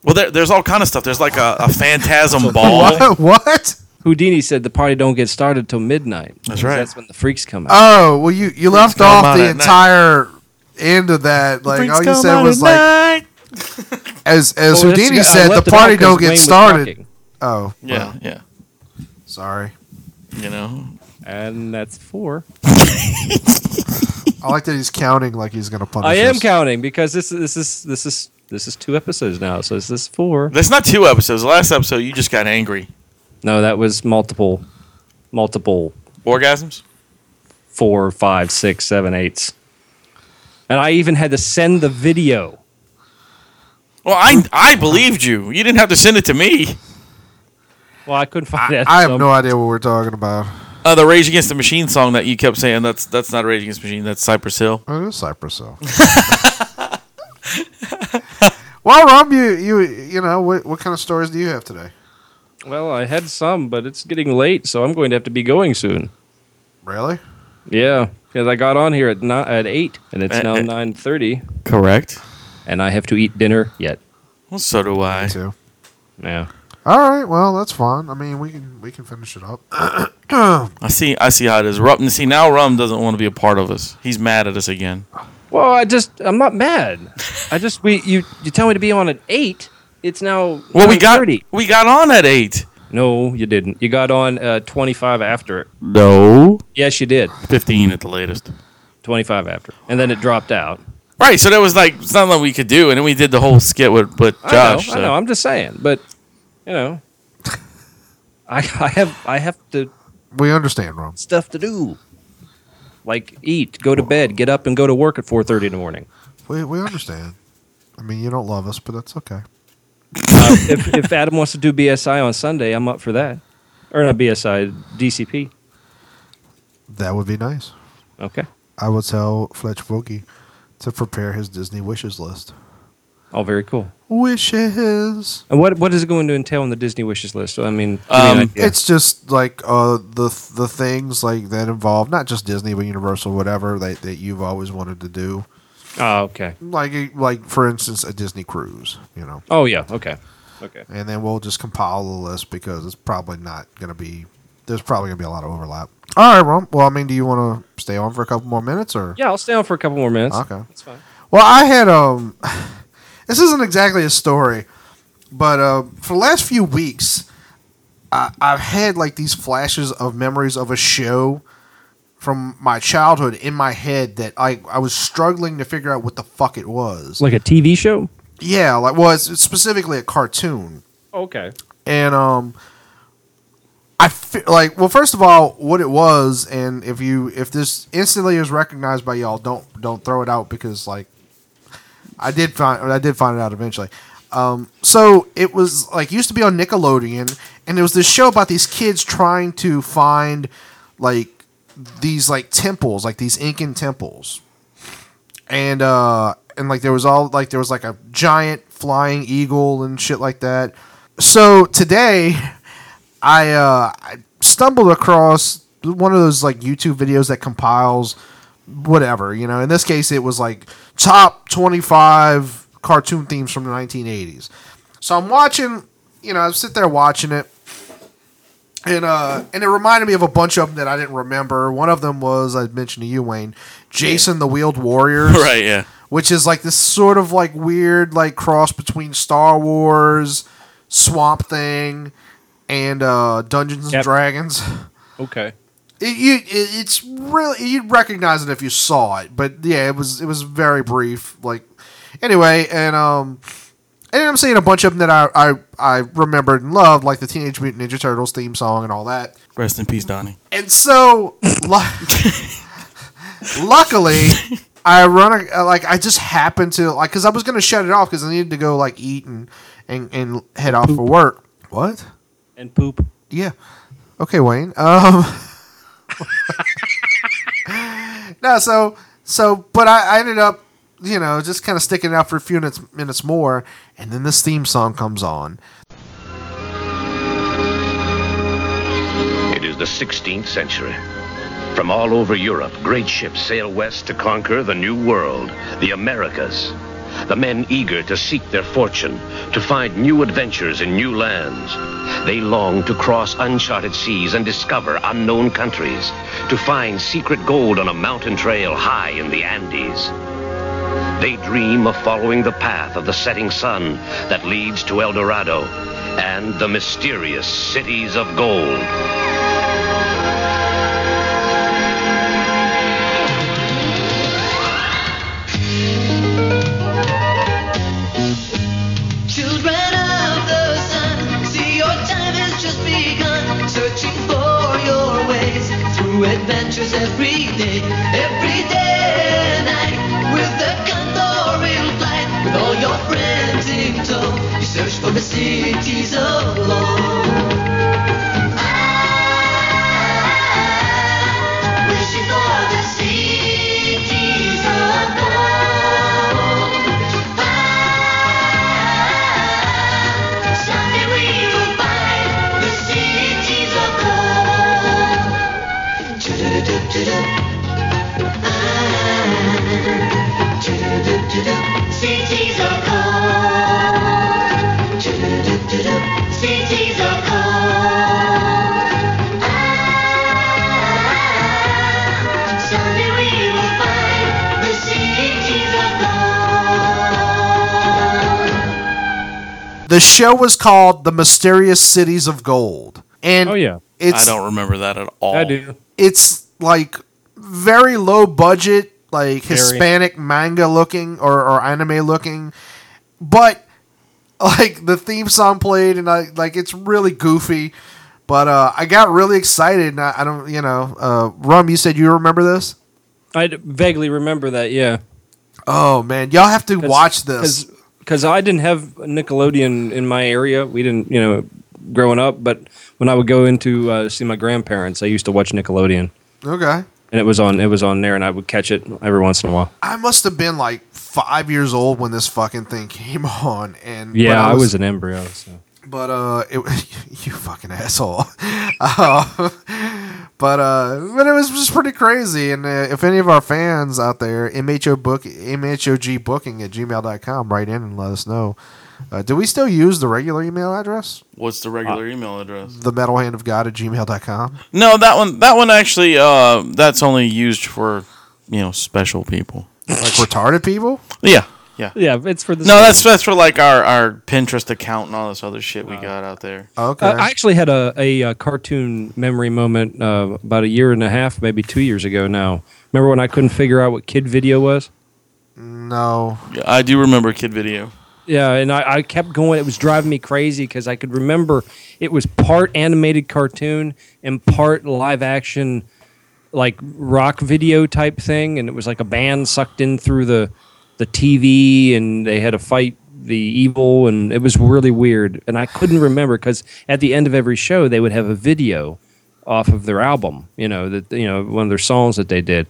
Well, there, there's all kind of stuff. There's like a, a phantasm ball. What? what? Houdini said the party don't get started till midnight. That's right. That's when the freaks come out. Oh well, you you left come off out the at night. entire end of that. Like all you said was like as as Well, that's- Houdini I said, the it party out 'cause don't Wayne get was started. talking. Oh yeah, well, yeah. sorry. You know, and that's four. I like that he's counting like he's gonna punish. I am us. counting because this this is this is this is two episodes now, so is this four? that's not two episodes. The last episode you just got angry. No, that was multiple. multiple Orgasms? four, five, six, seven, eights. And I even had to send the video. Well, I I believed you. You didn't have to send it to me. Well, I couldn't find it. I have so- no idea what we're talking about. Uh, the Rage Against the Machine song that you kept saying that's that's not Rage Against the Machine. That's Cypress Hill. Oh, it is Cypress Hill. well, Rob, you you you know what what kind of stories do you have today? Well, I had some, but it's getting late, so I'm going to have to be going soon. Really? Yeah, because I got on here at ni- at eight, and it's Uh, now uh. nine thirty, Correct. and I have to eat dinner yet. Well, so do I. Me too. Yeah. All right. Well, that's fine. I mean, we can we can finish it up. I see. I see how it is. Rum. See now, Rum doesn't want to be a part of us. He's mad at us again. Well, I just I'm not mad. I just we you you tell me to be on at eight. It's now Well, we got we got on at eight. No, you didn't. You got on uh, 25 after it. No, Yes, you did. fifteen at the latest. 25 after, and then it dropped out. Right. So that was like something we could do, and then we did the whole skit with with Josh. I know. I know. I'm just saying, but you know, I I have I have to we understand, Rob. stuff to do. Like eat, go to bed, get up and go to work at 4:30 in the morning. We we understand. I mean, you don't love us, but that's okay. Uh, if if Adam wants to do BSI on Sunday, I'm up for that. Or not BSI, DCP. That would be nice. Okay. I would tell Fletch Boogie to prepare his Disney wishes list. Oh, very cool. Wishes. And what what is it going to entail on the Disney wishes list? I mean, Um. It's just like uh, the the things like that involve not just Disney but Universal, whatever that, that you've always wanted to do. oh, okay. Like like for instance, a Disney cruise. You know. Oh yeah, okay, okay. and then we'll just compile the list because it's probably not going to be. There's probably going to be a lot of overlap. All right, Ron. Well, I mean, do you want to stay on for a couple more minutes or? Yeah, I'll stay on for a couple more minutes. Okay. that's fine. Well, I had um. This isn't exactly a story, but uh, for the last few weeks, I, I've had like these flashes of memories of a show from my childhood in my head that I I was struggling to figure out what the fuck it was. Like a TV show. yeah, like well, it's, it's specifically a cartoon. Okay. and um i fe- like well first of all what it was and if you if this instantly is recognized by y'all don't don't throw it out because like i did find i did find it out eventually. Um so it was like used to be on nickelodeon and it was this show about these kids trying to find like these like temples like these incan temples. And uh and like there was all like there was like a giant flying eagle and shit like that. So today i uh i stumbled across one of those like youtube videos that compiles whatever you know in this case it was like top 25 cartoon themes from the 1980s so i'm watching you know i sit there watching it and uh and it reminded me of a bunch of them that i didn't remember one of them was i mentioned to you wayne Jayce and the wheeled warriors Right. Yeah. which is like this sort of like weird like cross between Star Wars, Swamp Thing, and uh, Dungeons and Dragons. Okay. It, you, it, it's really you'd recognize it if you saw it, but yeah, it was it was very brief. Like anyway, and um, and I'm seeing a bunch of them that I I, I remembered and loved, like the Teenage Mutant Ninja Turtles theme song and all that. Rest in peace, Donnie. And so, lu- luckily, I run a, like I just happened to like because I was gonna shut it off because I needed to go like eat and and, and head off for work. What? And poop. Yeah. Okay, Wayne. Um. no, so so, but I, I ended up, you know, just kind of sticking it out for a few minutes minutes more, and then this theme song comes on. It is the 16th century. From all over Europe, great ships sail west to conquer the new world, the Americas. The men eager to seek their fortune, to find new adventures in new lands. They long to cross uncharted seas and discover unknown countries, to find secret gold on a mountain trail high in the Andes. They dream of following the path of the setting sun that leads to El Dorado and the mysterious cities of gold. every day, every day and night. With the condor in flight, with all your friends in tow, you search for the cities of love. The show was called The Mysterious Cities of Gold. And Oh yeah, it's I don't remember that at all. I do. it's like very low budget, like Very. Hispanic manga looking or, or anime looking, but like the theme song played and I like it's really goofy. But uh, I got really excited. And I, I don't, you know, uh, Rum, you said you remember this? I vaguely remember that. Yeah, Oh man, y'all have to watch this. Because I didn't have Nickelodeon in my area. We didn't, you know, growing up. But when I would go into uh, see my grandparents, I used to watch Nickelodeon, Okay, and it was on. It was on there, and I would catch it every once in a while. I must have been like five years old when this fucking thing came on, and Yeah, I was, an embryo. So. But uh, it you fucking asshole. Uh, but uh, but it was just pretty crazy. And uh, if any of our fans out there, mho book mhog booking at gmail.com, write in and let us know. Uh, do we still use the regular email address? What's the regular email address? The metal hand of God at gmail.com. No, that one. That one actually. Uh, that's only used for you know special people. Like retarded people? Yeah, yeah. Yeah, it's for the. No, that's that's for like our our Pinterest account and all this other shit we got out there. Okay. Uh, I actually had a, a, uh cartoon memory moment uh, about a year and a half, maybe two years ago now. Remember when I couldn't figure out what kid video was? no. Yeah, I do remember Kid Video. Yeah, and I, I kept going. It was driving me crazy because I could remember it was part animated cartoon and part live action, like rock video type thing. And it was like a band sucked in through the the TV, and they had to fight the evil, and it was really weird. And I couldn't remember because at the end of every show they would have a video off of their album. You know that you know one of their songs that they did.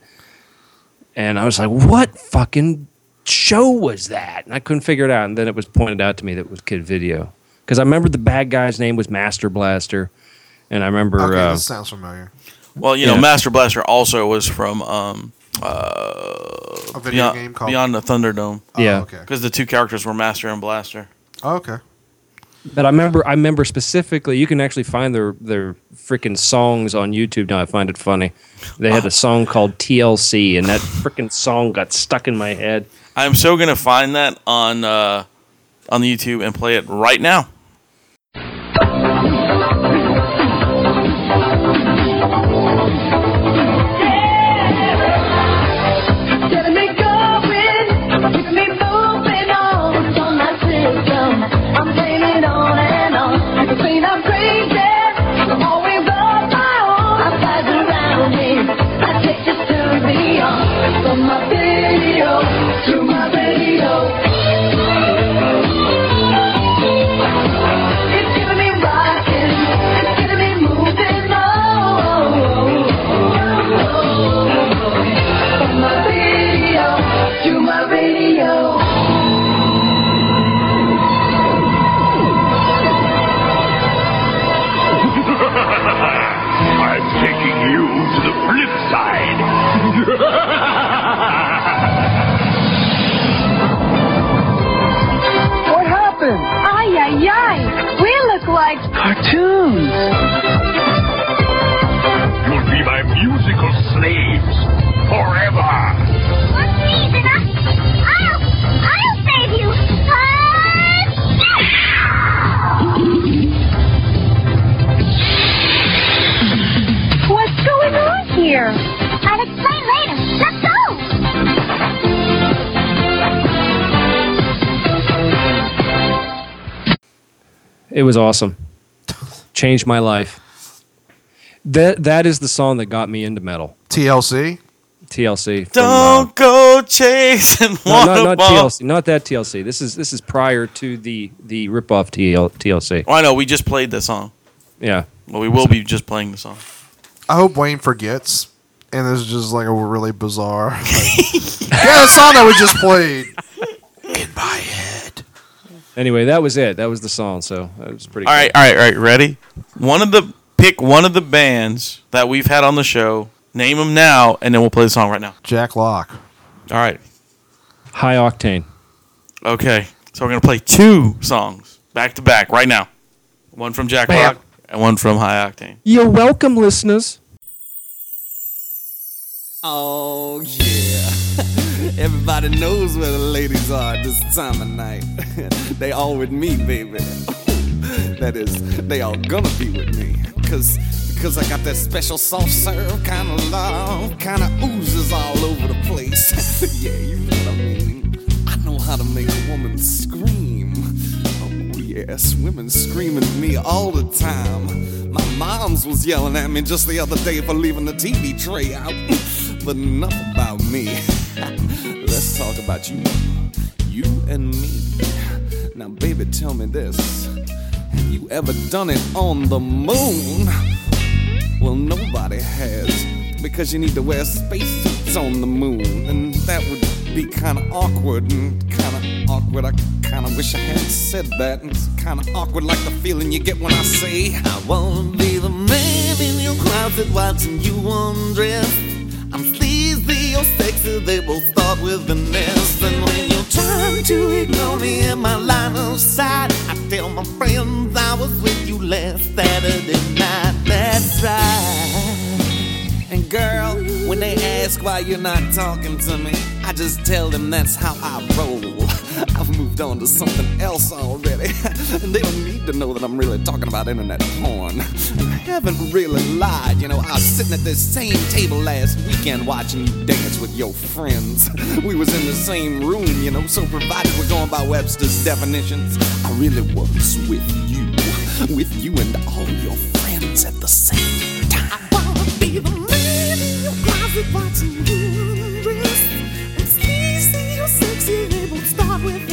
And I was like, "What fucking show was that? And I couldn't figure it out. And then it was pointed out to me that it was Kid Video. Because I remember the bad guy's name was Master Blaster. And I remember, Okay, uh, this sounds familiar. Well, you know, Master Blaster also was from um uh A video Beyond, game called. Beyond the Thunderdome Oh, Yeah. okay. because the two characters were Master and Blaster. Okay. but I remember, I remember specifically, you can actually find their, their freaking songs on YouTube now. I find it funny. They had a song called TLC, and that freaking song got stuck in my head. I'm so gonna find that on uh on the YouTube and play it right now. Was awesome. Changed my life. That That is the song that got me into metal. TLC. TLC. from, uh, Don't go chasing No, not, not. TLC, not that TLC. This is this is prior to the the ripoff TL, TLC. Oh, I know. We just played the song. Yeah, Well, we will be just playing the song. I hope Wayne forgets. And this is just like a really bizarre. like, yeah, the song that we just played. In my head. Anyway, that was it. That was the song. So that was pretty. All right, all right, all right. Ready? One of the pick one of the bands that we've had on the show. Name them now, and then we'll play the song right now. Jak Locke. All right. High octane. Okay. So we're gonna play two songs back to back right now. One from Jack Bam. Rock and one from High Octane. You're welcome, listeners. Oh yeah. Everybody knows where the ladies are this time of night. they all with me, baby. that is, they all gonna be with me. Cause, cause I got that special soft serve kind of love, kind of oozes all over the place. yeah, you know what I mean. I know how to make a woman scream. Oh yes, women screaming at me all the time. My mom's was yelling at me just the other day for leaving the TV tray out. But enough about me. Let's talk about you. You and me. Now, baby, tell me this. Have you ever done it on the moon? Well, nobody has. Because you need to wear spacesuits on the moon. And that would be kind of awkward and kind of awkward. I kind of wish I hadn't said that. And It's kind of awkward, like the feeling you get when I say, I wanna be the man in your closet watching you undress. Sexy, they both start with an S. And when you try to ignore me in my line of sight, I tell my friends I was with you last Saturday night. That's right. And girl, when they ask why you're not talking to me, I just tell them that's how I roll. Moved on to something else already. and they don't need to know that I'm really talking about internet porn. I haven't really lied, you know. I was sitting at this same table last weekend watching you dance with your friends. We was in the same room, you know, so provided we're going by Webster's definitions, I really was with you. With you and all your friends at the same time. I wanna be the man in your closet watching you undress. I'm sleazy or sexy, they start with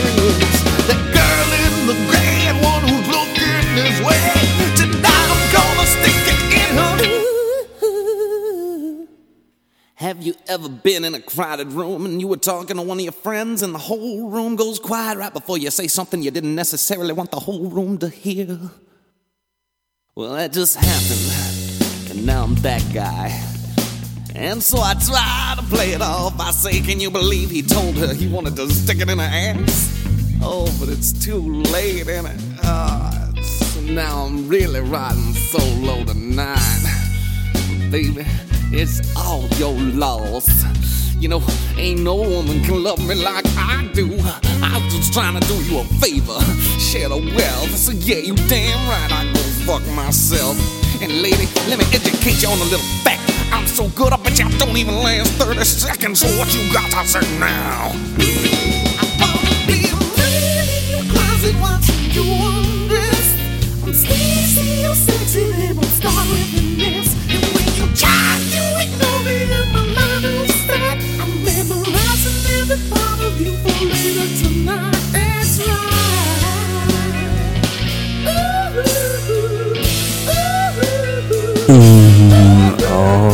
ever been in a crowded room and you were talking to one of your friends and the whole room goes quiet right before you say something you didn't necessarily want the whole room to hear? Well, that just happened, and now I'm that guy. And so I try to play it off. I say, Can you believe he told her he wanted to stick it in her ass? Oh, but it's too late, ain't it? So now I'm really riding solo tonight. Baby, it's all your loss. You know, ain't no woman can love me like I do. I was just trying to do you a favor, share the wealth. So yeah, you damn right I go fuck myself. And lady, let me educate you on a little fact. I'm so good, I bet you don't even last 30 seconds. So what you got to say now? I wanna be your closet watching you undress. I'm sleazy or sexy, they both start with an Mm-hmm. Oh,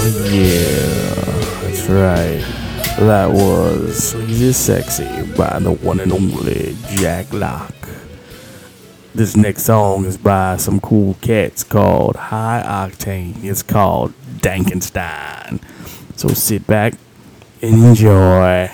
that was Sleazy Sexy by the one and only Jak Locke. This next song is by some cool cats called High Octane. It's called Dankenstein. So sit back and enjoy.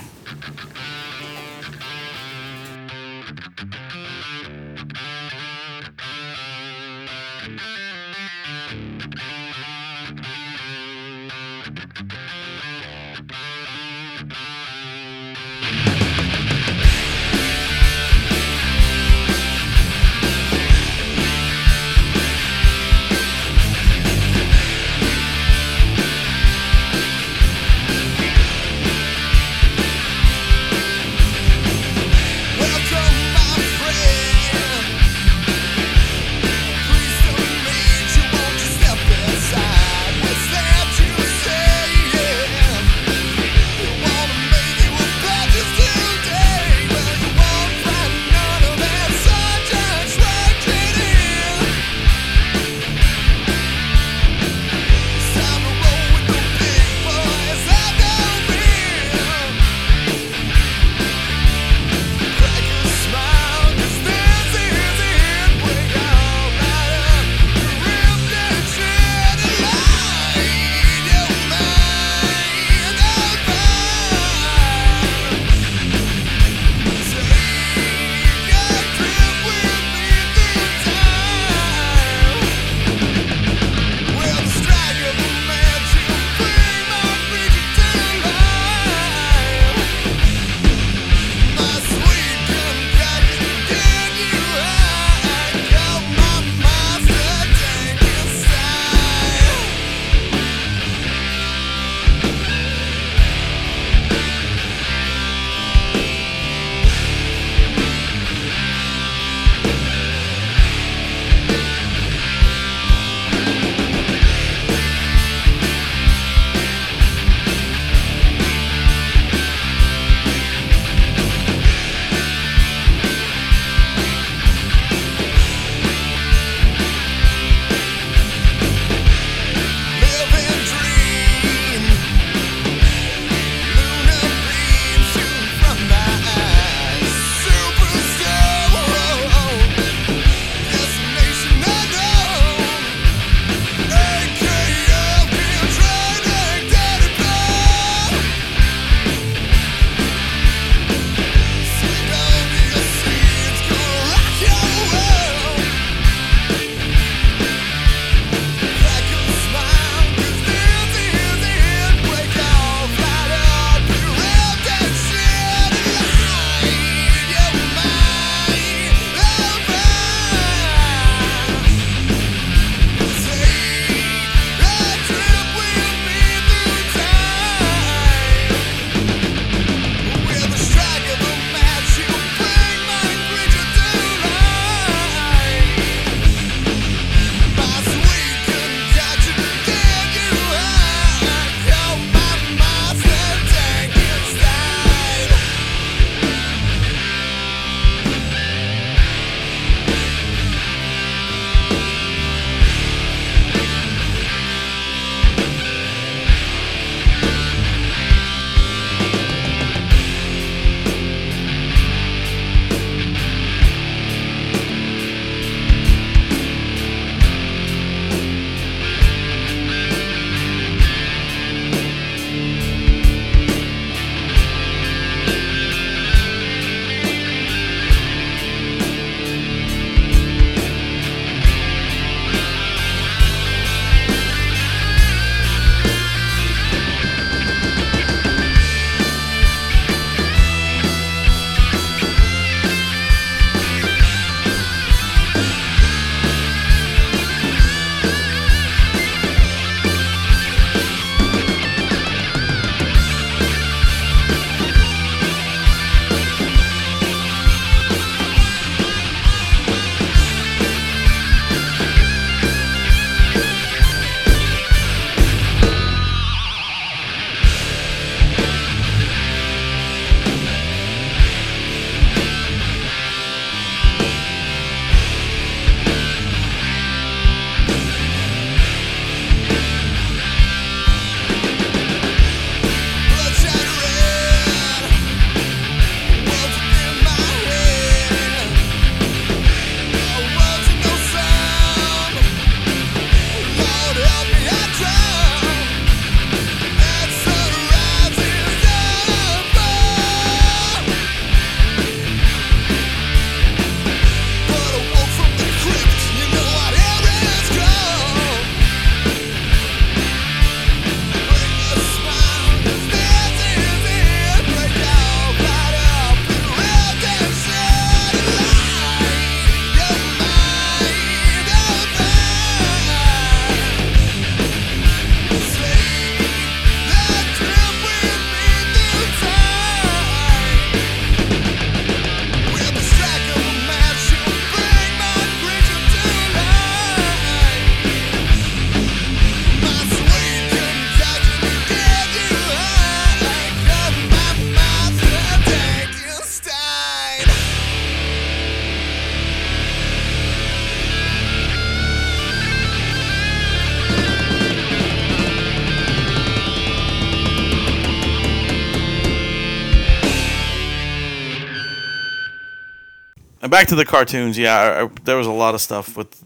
Back to the cartoons. Yeah, I, I, there was a lot of stuff with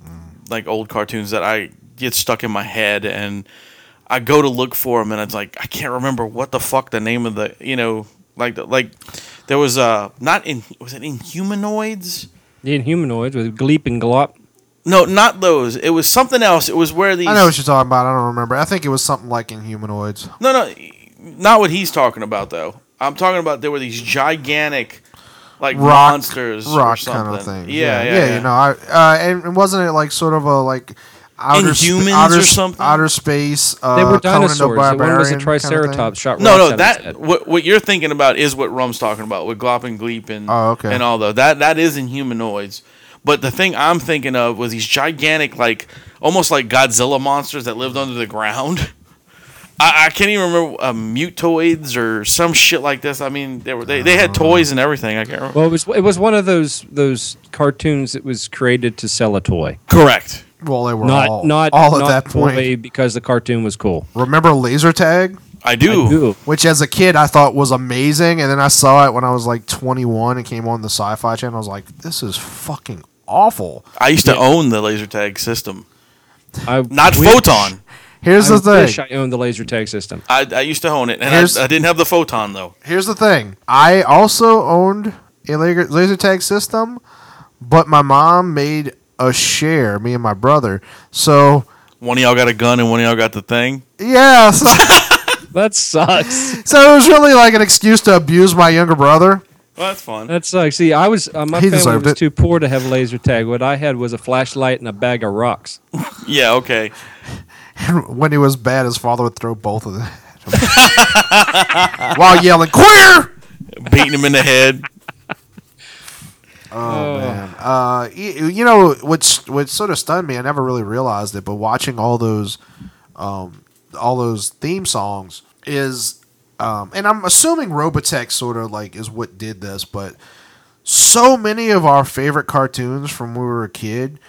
like old cartoons that I get stuck in my head, and I go to look for them, and it's like I can't remember what the fuck the name of the you know like the, like there was uh not in was it Inhumanoids? The Inhumanoids with Gleep and Glop. No, not those. It was something else. It was where these. I know what you're talking about. I don't remember. I think it was something like Inhumanoids. No, no, not what he's talking about though. I'm talking about there were these gigantic, like rock monsters, rock something. kind of thing. Yeah, yeah, yeah. You know, I, uh, and, and wasn't it like sort of a like outer sp- outer, or something? outer space? Uh, They were Conan the dinosaurs. The one was a Barbarian kind of? Triceratops shot No, no, out of his that what, what you're thinking about is what Rum's talking about with Glop and Gleep and Oh, okay. and all though that that is Inhumanoids. But the thing I'm thinking of was these gigantic, like almost like Godzilla monsters that lived under the ground. I, I can't even remember uh, mutoids or some shit like this. I mean, they were they, they had toys and everything. I can't remember. Well, it was it was one of those those cartoons that was created to sell a toy. Correct. Well, they were Not all, not all at not that point. because the cartoon was cool. Remember laser tag? I do. I do. Which, as a kid, I thought was amazing, and then I saw it when I was like 21 and came on the Sci-Fi Channel. I was like, "This is fucking awful." I used to own the laser tag system, I not wish- photon. Here's I the thing. wish I owned the laser tag system. I, I used to own it, and Here's- I, I didn't have the photon though. Here's the thing. I also owned a laser, laser tag system, but my mom made a share, me and my brother. So, One of y'all got a gun, and one of y'all got the thing. yeah. So, That sucks. so it was really like an excuse to abuse my younger brother. Well, that's fun. That sucks. See, I was uh, my He family deserved was it. too poor to have laser tag. What I had was a flashlight and a bag of rocks. Yeah, okay. And when he was bad, his father would throw both of them at him. while yelling, "Queer!" Beating him in the head. Oh man, uh, you, you know what's what sort of stunned me? I never really realized it, but watching all those, um, all those theme songs is, um, and I'm assuming Robotech sort of like is what did this, but so many of our favorite cartoons from when we were a kid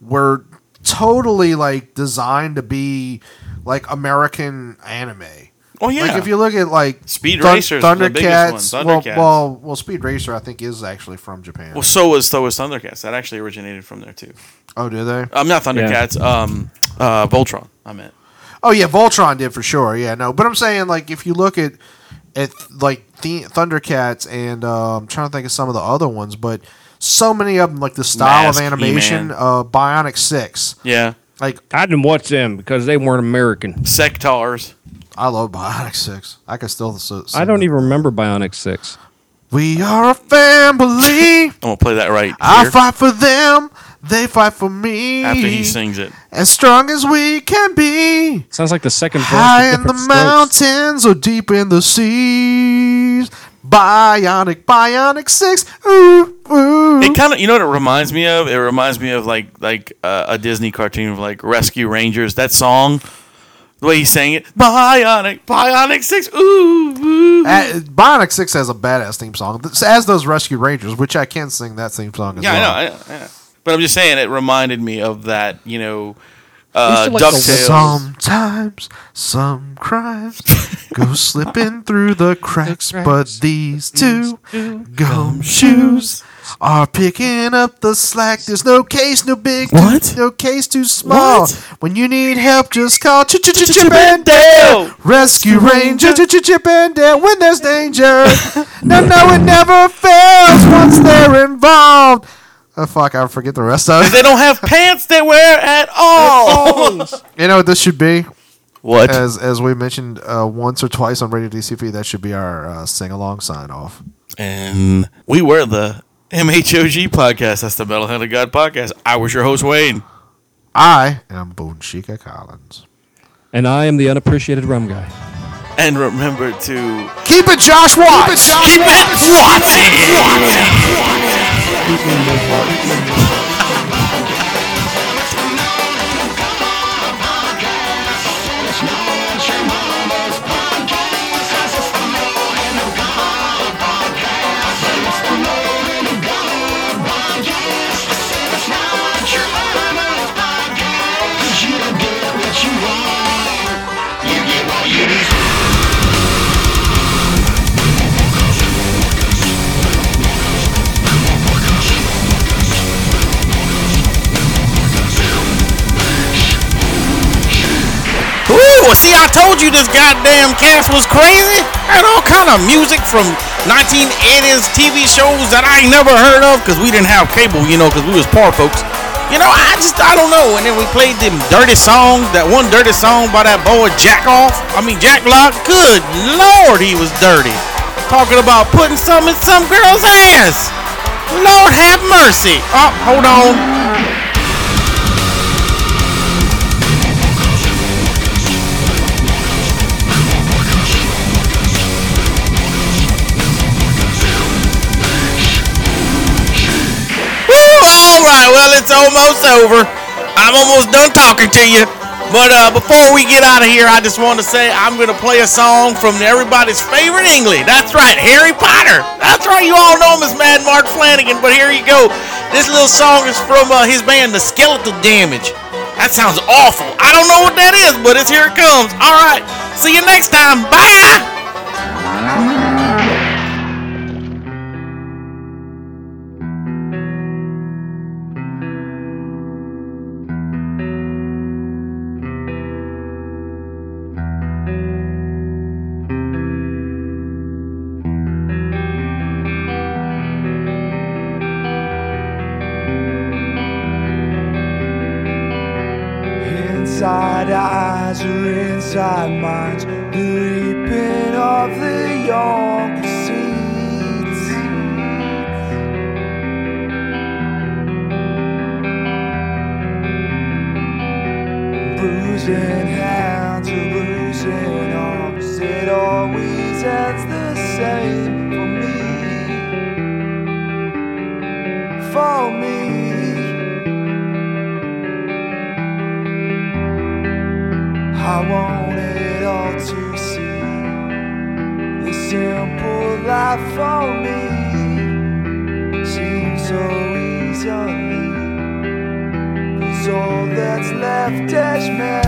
were totally like designed to be like American anime. Oh yeah. Like if you look at like Speed Thun- Racer's the biggest well, Thundercats. well, well, Speed Racer I think is actually from Japan. Well, so was so was Thundercats. That actually originated from there too. oh, did they? I'm not Thundercats. Um, uh, Voltron. I meant. Oh yeah, Voltron did for sure. Yeah, no, but I'm saying like if you look at at like the Thundercats and uh, I'm trying to think of some of the other ones, but so many of them like the style Mask, of animation, He-Man. uh, Bionic Six. Yeah. Like I didn't watch them because they weren't American. Sectaurs. I love Bionic Six. I can still. s- I sing don't it. even remember Bionic Six. We are a family. I'm gonna play that right I here fight for them. They fight for me. after he sings it. As strong as we can be. Sounds like the second verse. High with in the different strokes. mountains or deep in the seas. Bionic, Bionic Six. Ooh, ooh. It kind of, you know what it reminds me of? It reminds me of like like uh, a Disney cartoon of like Rescue Rangers. That song, the way he sang it, Bionic, Bionic Six. Ooh, ooh. Uh, Bionic Six has a badass theme song, as does Rescue Rangers, which I can sing that theme song as yeah, well. I know, I know, I. But I'm just saying, it reminded me of that. You know, uh, like the Ducktales. Sometimes some crimes go slipping through the cracks, but these two gumshoes are picking up the slack. There's no case, no big, What? no case too small. What? When you need help, just call Ch Ch Ch Chip Chip and and Dale. Dale. Rescue Ranger, Ch Ch Chip and Dale. When there's danger, no, no, it never fails once they're involved. Oh fuck, I forget the rest of it. They don't have pants they wear at all. You know what this should be? what? As as we mentioned uh, once or twice on Radio DCP, that should be our uh, sing along sign off. and we were the MHOG podcast. That's the Metal Hand of God podcast. I was your host, Wayne. I am Boonshika Collins. And I am the unappreciated rum guy. And remember to Keep it, Josh Watts. keep it Watson. Oh, see, I told you this goddamn cast was crazy. Had all kind of music from 1980s TV shows that I never heard of because we didn't have cable, you know, because we was poor folks. You know, I just, I don't know. And then we played them dirty songs, that one dirty song by that boy Jack Off. I mean, Jak Locke. Good Lord, he was dirty. Talking about putting some in some girl's ass. Lord have mercy. Oh, hold on. It's almost over. I'm almost done talking to you. But uh, before we get out of here, I just want to say I'm going to play a song from everybody's favorite English. That's right, Harry Potter. That's right, you all know him as Mad Mark Flanagan. But here you go. This little song is from uh, his band, The Skeletal Damage. That sounds awful. I don't know what that is, but it's here it comes. All right, see you next time. Bye. Minds, the reaping of the young proceeds. Bruising Cause all that's left is me.